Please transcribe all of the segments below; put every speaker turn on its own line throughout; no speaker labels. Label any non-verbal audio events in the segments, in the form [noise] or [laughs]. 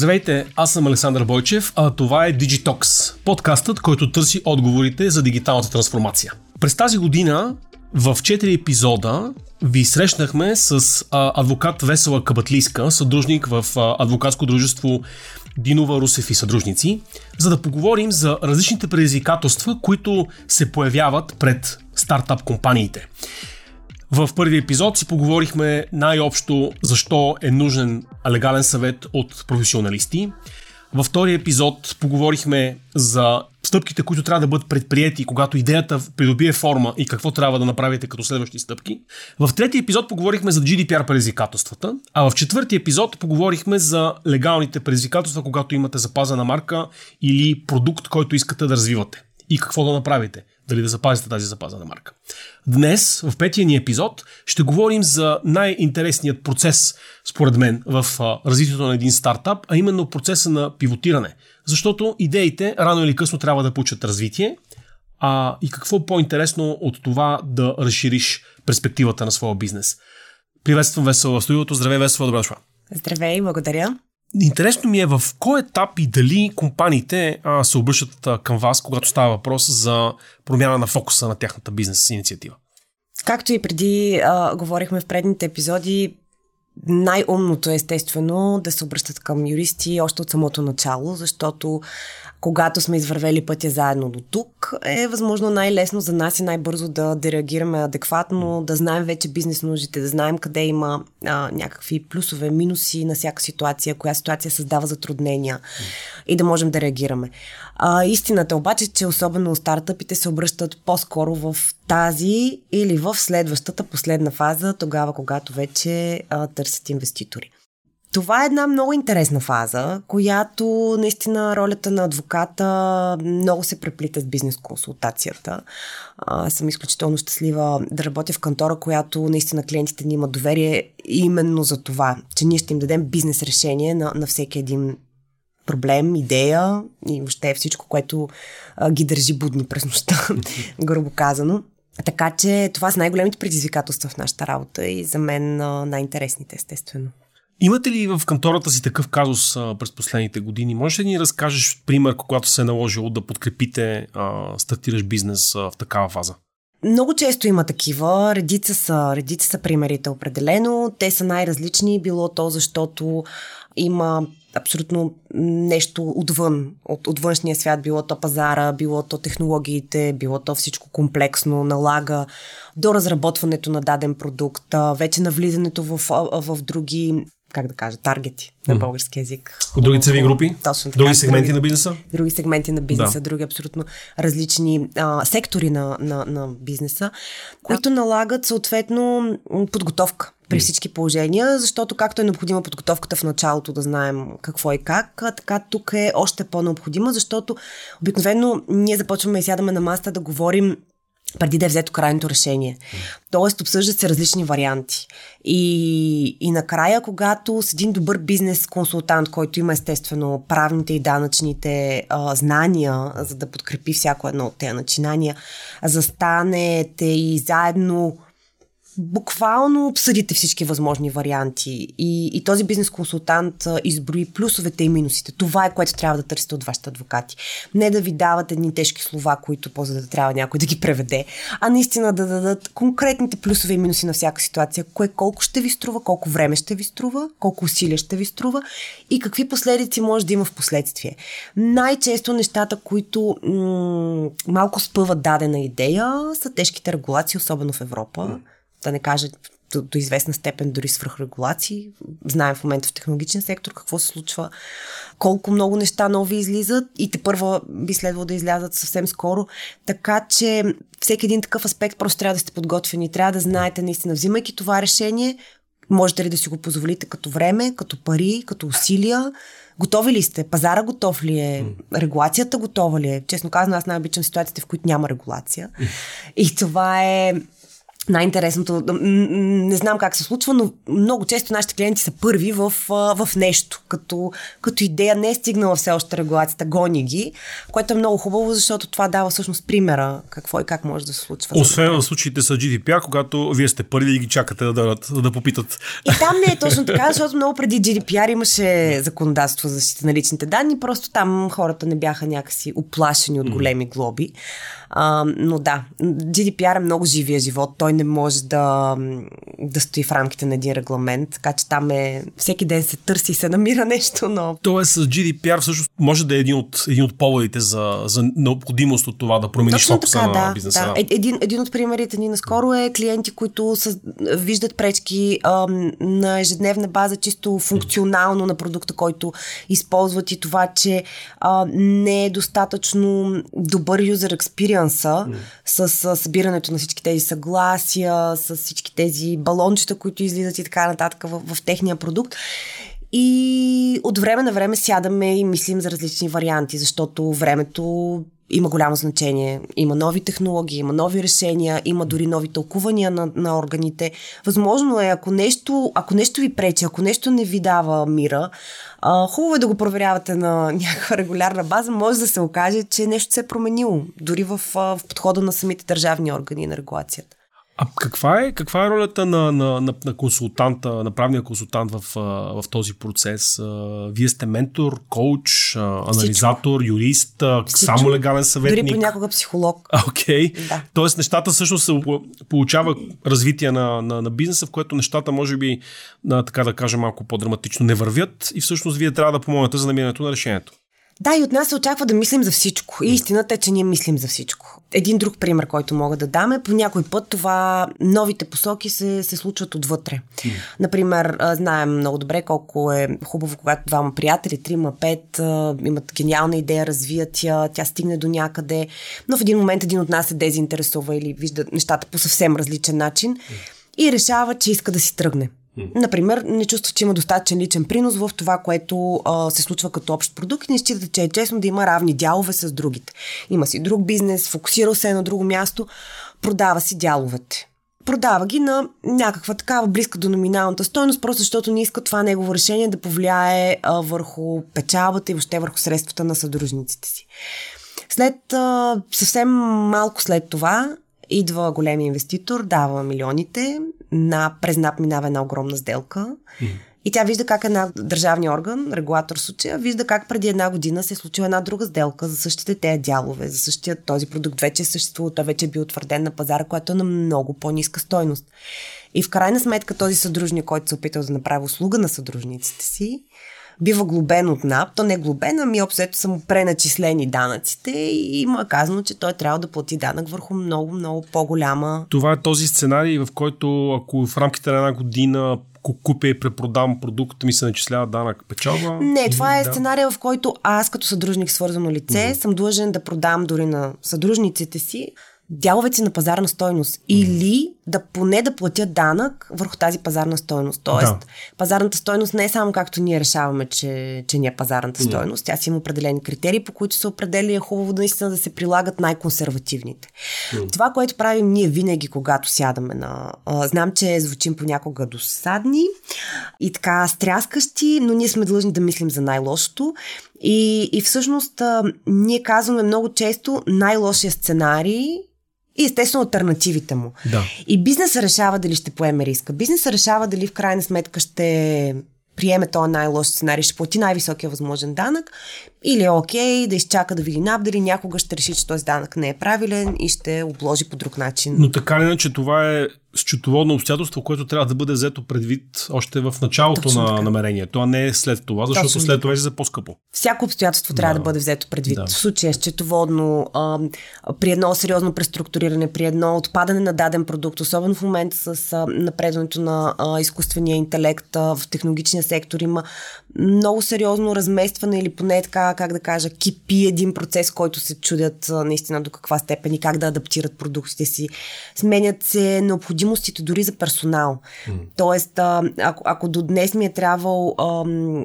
Здравейте, аз съм Александър Бойчев, а това е Digitox, подкастът, който търси отговорите за дигиталната трансформация. През тази година в 4 епизода ви срещнахме с а, адвокат Весела Кабатлийска, съдружник в а, адвокатско дружество Динова Русев и съдружници, за да поговорим за различните предизвикателства, които се появяват пред стартап компаниите. В първи епизод си поговорихме най-общо защо е нужен легален съвет от професионалисти. Във втория епизод поговорихме за стъпките, които трябва да бъдат предприяти, когато идеята придобие форма и какво трябва да направите като следващи стъпки. В третия епизод поговорихме за GDPR предизвикателствата, а в четвъртия епизод поговорихме за легалните предизвикателства, когато имате запазена марка или продукт, който искате да развивате и какво да направите дали да запазите тази запазена марка. Днес, в петия ни епизод, ще говорим за най-интересният процес, според мен, в развитието на един стартап, а именно процеса на пивотиране. Защото идеите рано или късно трябва да получат развитие, а и какво по-интересно от това да разшириш перспективата на своя бизнес. Приветствам Весела в студиото. Здравей, Весела, добре дошла.
Здравей, благодаря.
Интересно ми е в кой етап и дали компаниите а, се обръщат а, към вас, когато става въпрос за промяна на фокуса на тяхната бизнес инициатива.
Както и преди а, говорихме в предните епизоди, най-умното е естествено да се обръщат към юристи още от самото начало, защото когато сме извървели пътя заедно до тук, е възможно най-лесно за нас и най-бързо да, да реагираме адекватно, да знаем вече бизнес нуждите, да знаем къде има а, някакви плюсове, минуси на всяка ситуация, коя ситуация създава затруднения и да можем да реагираме. А, истината обаче, че особено стартъпите се обръщат по-скоро в тази или в следващата последна фаза, тогава когато вече а, търсят инвеститори. Това е една много интересна фаза, която наистина ролята на адвоката много се преплита с бизнес консултацията. Съм изключително щастлива да работя в кантора, която наистина клиентите ни имат доверие именно за това, че ние ще им дадем бизнес решение на, на всеки един проблем, идея и въобще всичко, което а, ги държи будни през нощта, [laughs] грубо казано. Така че това са най-големите предизвикателства в нашата работа и за мен най-интересните, естествено.
Имате ли в кантората си такъв казус а, през последните години? Можеш ли да ни разкажеш пример, когато се е наложило да подкрепите а, стартираш бизнес а, в такава фаза?
Много често има такива. Редица са, редица са примерите определено. Те са най-различни. Било то, защото има абсолютно нещо отвън, от, от външния свят, било то пазара, било то технологиите, било то всичко комплексно, налага до разработването на даден продукт, вече навлизането в, в, други как да кажа, таргети на български язик.
От други цеви групи?
Точно
така. Други сегменти други, на бизнеса?
Други сегменти на бизнеса, да. други абсолютно различни а, сектори на, на, на бизнеса, които налагат съответно подготовка при всички положения, защото както е необходима подготовката в началото да знаем какво и как, така тук е още по-необходима, защото обикновено ние започваме и сядаме на маста да говорим преди да е взето крайното решение. Тоест, обсъждат се различни варианти. И, и накрая, когато с един добър бизнес консултант, който има естествено правните и данъчните а, знания, за да подкрепи всяко едно от тези начинания, застанете и заедно буквално обсъдите всички възможни варианти и, и този бизнес консултант изброи плюсовете и минусите. Това е което трябва да търсите от вашите адвокати. Не да ви дават едни тежки слова, които после да трябва някой да ги преведе, а наистина да дадат конкретните плюсове и минуси на всяка ситуация. Кое колко ще ви струва, колко време ще ви струва, колко усилия ще ви струва и какви последици може да има в последствие. Най-често нещата, които м- малко спъват дадена идея, са тежките регулации, особено в Европа да не кажа до, до известна степен дори свръхрегулации. Знаем в момента в технологичен сектор какво се случва, колко много неща нови излизат и те първа би следвало да излязат съвсем скоро. Така че всеки един такъв аспект просто трябва да сте подготвени. Трябва да знаете наистина, взимайки това решение, можете ли да си го позволите като време, като пари, като усилия. Готови ли сте? Пазара готов ли е? Регулацията готова ли е? Честно казано, аз най-обичам ситуациите, в които няма регулация. И това е най-интересното, не знам как се случва, но много често нашите клиенти са първи в, в нещо, като, като идея не е стигнала все още регулацията, гони ги, което е много хубаво, защото това дава всъщност примера какво и как може да се случва.
Освен в случаите с GDPR, когато вие сте първи и ги чакате да дадат, да попитат.
И там не е точно така, [laughs] защото много преди GDPR имаше законодателство за защита на личните данни, просто там хората не бяха някакси оплашени от големи глоби. А, но да, GDPR е много живия живот. Той не може да, да стои в рамките на един регламент, така че там е всеки ден се търси и се намира нещо но...
Тоест с GDPR всъщност може да е един от, един от поводите за, за необходимост от това да промениш Точно фокуса така,
на
да, бизнеса.
Да. Е, един, един от примерите ни наскоро е клиенти, които са, виждат пречки а, на ежедневна база, чисто функционално на продукта, който използват и това, че а, не е достатъчно добър experience експириенса mm. с, с събирането на всички тези съгласия, с всички тези балончета, които излизат и така нататък в, в техния продукт. И от време на време сядаме и мислим за различни варианти, защото времето има голямо значение. Има нови технологии, има нови решения, има дори нови тълкувания на, на органите. Възможно е, ако нещо, ако нещо ви пречи, ако нещо не ви дава мира, а, хубаво е да го проверявате на [laughs] някаква регулярна база. Може да се окаже, че нещо се е променило, дори в, в подхода на самите държавни органи на регулацията.
А каква е, каква е ролята на, на, на, на консултанта, на правния консултант в, в този процес? Вие сте ментор, коуч, анализатор, юрист, Всичко. само легален съветник?
Дори понякога психолог. [laughs]
Окей. Okay. Да. Тоест нещата всъщност се получава развитие на, на, на бизнеса, в което нещата може би, на, така да кажем, малко по-драматично не вървят и всъщност вие трябва да помогнете за намирането на решението.
Да, и от нас се очаква да мислим за всичко. И истината е, че ние мислим за всичко. Един друг пример, който мога да дам е по някой път това новите посоки се, се случват отвътре. Mm. Например, знаем много добре колко е хубаво, когато двама приятели, трима, пет, имат гениална идея, развият я, тя стигне до някъде, но в един момент един от нас се дезинтересува или вижда нещата по съвсем различен начин mm. и решава, че иска да си тръгне. Например, не чувства, че има достатъчен личен принос в това, което а, се случва като общ продукт и не считате, че е честно да има равни дялове с другите. Има си друг бизнес, фокусирал се на друго място, продава си дяловете. Продава ги на някаква такава близка до номиналната стойност, просто защото не иска това негово решение да повлияе а, върху печалбата и въобще върху средствата на съдружниците си. След а, съвсем малко след това идва големи инвеститор, дава милионите, на, през НАП минава една огромна сделка. Mm. И тя вижда как една държавния орган, регулатор в случая, вижда как преди една година се е случила една друга сделка за същите тези дялове, за същия този продукт вече е съществува, той вече е бил утвърден на пазара, което е на много по-ниска стойност. И в крайна сметка този съдружник, който се е опитал да направи услуга на съдружниците си, бива глобен от НАП. То не е глобен, ами обсето са му преначислени данъците и има казано, че той трябва да плати данък върху много, много по-голяма.
Това е този сценарий, в който ако в рамките на една година купя и препродам продукт, ми се начислява данък печалба?
Не, това е да. сценария, в който аз като съдружник свързано лице mm-hmm. съм длъжен да продам дори на съдружниците си дяловете на пазарна стойност mm. или да поне да платят данък върху тази пазарна стойност. Тоест, да. пазарната стойност не е само както ние решаваме, че, че не е пазарната стойност. Тя си има определени критерии, по които се определя и е хубаво да наистина да се прилагат най-консервативните. Mm. Това, което правим ние винаги, когато сядаме на... А, знам, че звучим понякога досадни и така стряскащи, но ние сме длъжни да мислим за най-лошото. И, и всъщност а, ние казваме много често най-лошия сценарий и естествено альтернативите му.
Да.
И бизнесът решава дали ще поеме риска. Бизнесът решава дали в крайна сметка ще приеме този най-лош сценарий, ще плати най-високия възможен данък или е окей да изчака да види НАП, дали някога ще реши, че този данък не е правилен и ще обложи по друг начин.
Но така ли иначе това е счетоводно обстоятелство, което трябва да бъде взето предвид още в началото Точно на така. намерението, а не след това, защото Точно след това е за по-скъпо.
Всяко обстоятелство трябва да, да бъде взето предвид. Да. В случая счетоводно, а, при едно сериозно преструктуриране, при едно отпадане на даден продукт, особено в момента с а, напредването на а, изкуствения интелект а, в технологичния сектор, има много сериозно разместване или поне така как да кажа, кипи един процес, който се чудят наистина до каква степен и как да адаптират продуктите си. Сменят се необходимостите дори за персонал. Mm. Тоест, ако, ако до днес ми е трябвал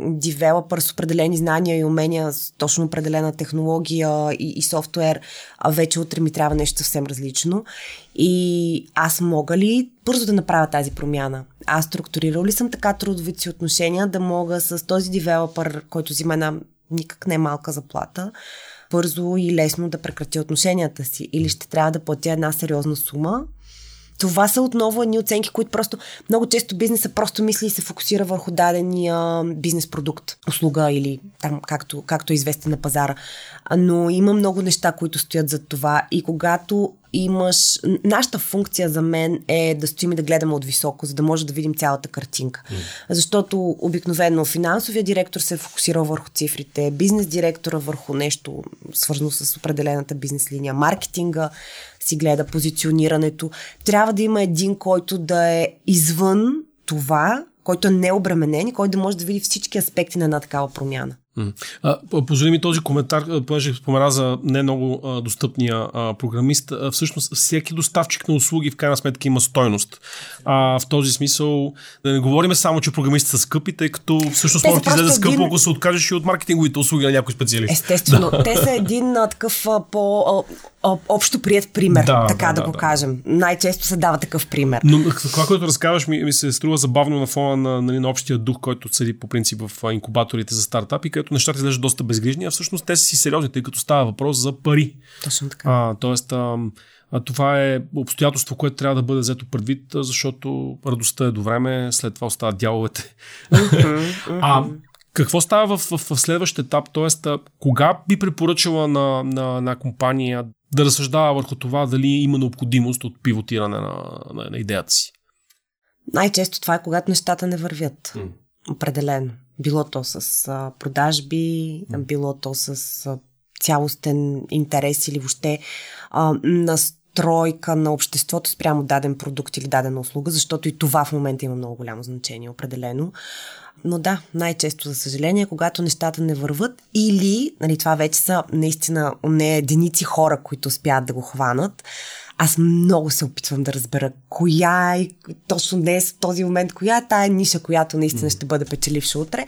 девелопър с определени знания и умения, с точно определена технология и, и софтуер, а вече утре ми трябва нещо съвсем различно. И аз мога ли бързо да направя тази промяна? Аз структурирал ли съм така трудовите си отношения да мога с този девелопър, който взима една никак не малка заплата, бързо и лесно да прекрати отношенията си? Или ще трябва да платя една сериозна сума, това са отново едни оценки, които просто много често бизнеса просто мисли и се фокусира върху дадения бизнес продукт, услуга или там както, както е известен на пазара. Но има много неща, които стоят за това и когато имаш... Нашата функция за мен е да стоим и да гледаме от високо, за да може да видим цялата картинка. Mm. Защото обикновено финансовия директор се е фокусирал върху цифрите, бизнес директора върху нещо свързано с определената бизнес линия, маркетинга си гледа позиционирането. Трябва да има един, който да е извън това, който е необременен и който да може да види всички аспекти на една такава промяна.
Позволи ми този коментар, понеже спомена за не много а, достъпния а, програмист. А, всъщност, всеки доставчик на услуги в крайна сметка има стойност. А, в този смисъл, да не говорим само, че програмистите са скъпи, тъй като всъщност може да излезе скъпо, един... ако се откажеш и от маркетинговите услуги на някой специалист.
Естествено, да. те са един а, такъв а, по общо прият пример, да, така да, да, да го да. кажем. Най-често се дава такъв пример.
Но това, което разказваш, ми, ми се струва забавно на фона на, нали, на общия дух, който седи по принцип в инкубаторите за стартапи, където нещата изглеждат доста безгрижни, а всъщност те са си сериозни, тъй като става въпрос за пари.
Точно така.
А, тоест, а, а това е обстоятелство, което трябва да бъде взето предвид, защото радостта е до време, след това остават дяволите. а какво става в, в, в следващ етап? Тоест, кога би препоръчала на, на, на компания да разсъждава върху това дали има необходимост от пивотиране на, на, на идеята си?
Най-често това е когато нещата не вървят. Mm. Определено. Било то с а, продажби, mm. било то с а, цялостен интерес или въобще а, настройка на обществото спрямо даден продукт или дадена услуга, защото и това в момента има много голямо значение, определено. Но да, най-често, за съжаление, когато нещата не върват или, нали, това вече са наистина не единици хора, които успяват да го хванат, аз много се опитвам да разбера коя е точно днес, в този момент, коя е тая ниша, която наистина ще бъде печеливша утре.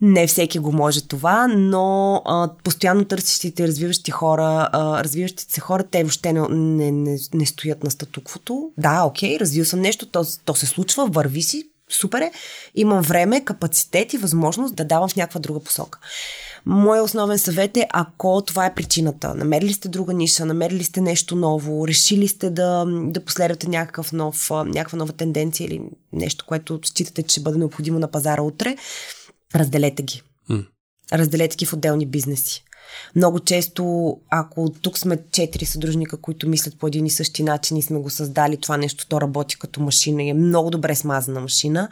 Не всеки го може това, но а, постоянно търсещите развиващи хора, а, развиващите се хора, те въобще не, не, не, не стоят на статуквото. Да, окей, развил съм нещо, то, то се случва, върви си, супер е. Имам време, капацитет и възможност да давам в някаква друга посока. Моя основен съвет е, ако това е причината, намерили сте друга ниша, намерили сте нещо ново, решили сте да, да последвате някакъв нов, някаква нова тенденция или нещо, което считате, че ще бъде необходимо на пазара утре, разделете ги. Разделете ги в отделни бизнеси. Много често, ако тук сме четири съдружника, които мислят по един и същи начин и сме го създали, това нещо то работи като машина и е много добре смазана машина,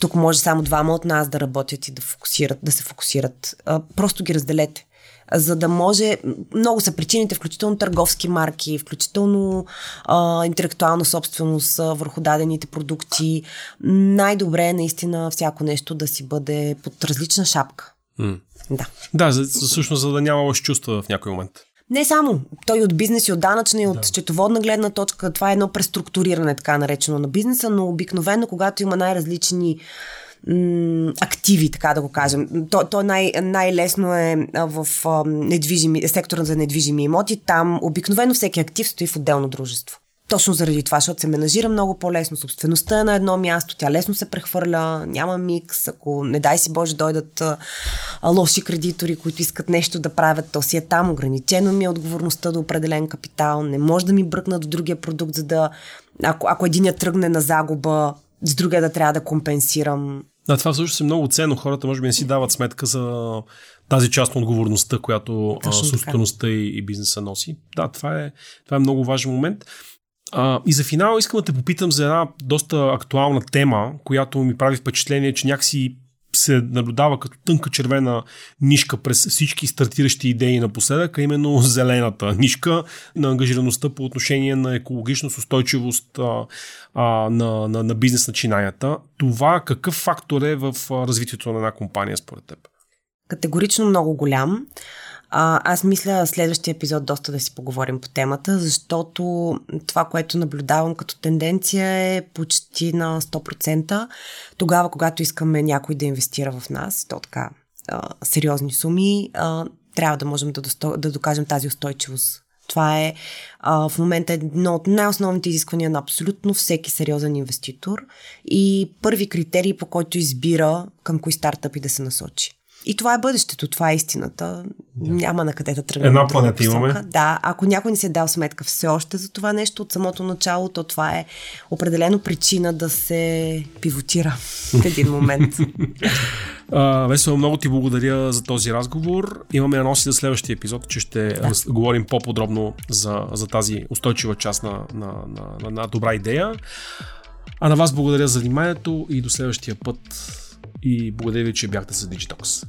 тук може само двама от нас да работят и да, фокусират, да се фокусират. Просто ги разделете за да може. Много са причините, включително търговски марки, включително а, интелектуална собственост върху дадените продукти. Най-добре е наистина всяко нещо да си бъде под различна шапка. Mm. Да.
Да, за, всъщност, за да няма лоши чувства в някой момент.
Не само. Той от бизнес и от данъчна и от да. счетоводна гледна точка. Това е едно преструктуриране, така наречено на бизнеса, но обикновено, когато има най-различни м- активи, така да го кажем. То, то най- най-лесно е в недвижими, сектора за недвижими имоти. Там обикновено всеки актив стои в отделно дружество. Точно заради това, защото се менажира много по-лесно. Собствеността е на едно място, тя лесно се прехвърля, няма микс. Ако не дай си Боже дойдат а, лоши кредитори, които искат нещо да правят, то си е там. Ограничено ми е отговорността до определен капитал. Не може да ми бръкна до другия продукт, за да. Ако, ако единия тръгне на загуба, с другия да трябва да компенсирам.
Да, това всъщност е много ценно. Хората може би не си дават сметка за тази част на отговорността, която собствеността и, и бизнеса носи. Да, това е, това е много важен момент. И за финал искам да те попитам за една доста актуална тема, която ми прави впечатление, че някакси се наблюдава като тънка червена нишка през всички стартиращи идеи напоследък, а именно зелената нишка на ангажираността по отношение на екологичност, устойчивост а, а, на, на, на бизнес начинанията. Това какъв фактор е в развитието на една компания според теб?
категорично много голям. А, аз мисля следващия епизод доста да си поговорим по темата, защото това, което наблюдавам като тенденция е почти на 100%. Тогава, когато искаме някой да инвестира в нас, то така а, сериозни суми, а, трябва да можем да, досто, да докажем тази устойчивост. Това е а, в момента едно от най-основните изисквания на абсолютно всеки сериозен инвеститор и първи критерий, по който избира към кои стартъпи да се насочи. И това е бъдещето, това е истината. Да. Няма на къде да тръгнем.
Една планета имаме.
Да, ако някой не се е дал сметка все още за това нещо от самото начало, то това е определено причина да се пивотира в един момент. [laughs]
Весело, много ти благодаря за този разговор. Имаме анонси за следващия епизод, че ще да. раз, говорим по-подробно за, за тази устойчива част на, на, на, на, на добра идея. А на вас благодаря за вниманието и до следващия път. И благодаря ви, че бяхте с Digitox.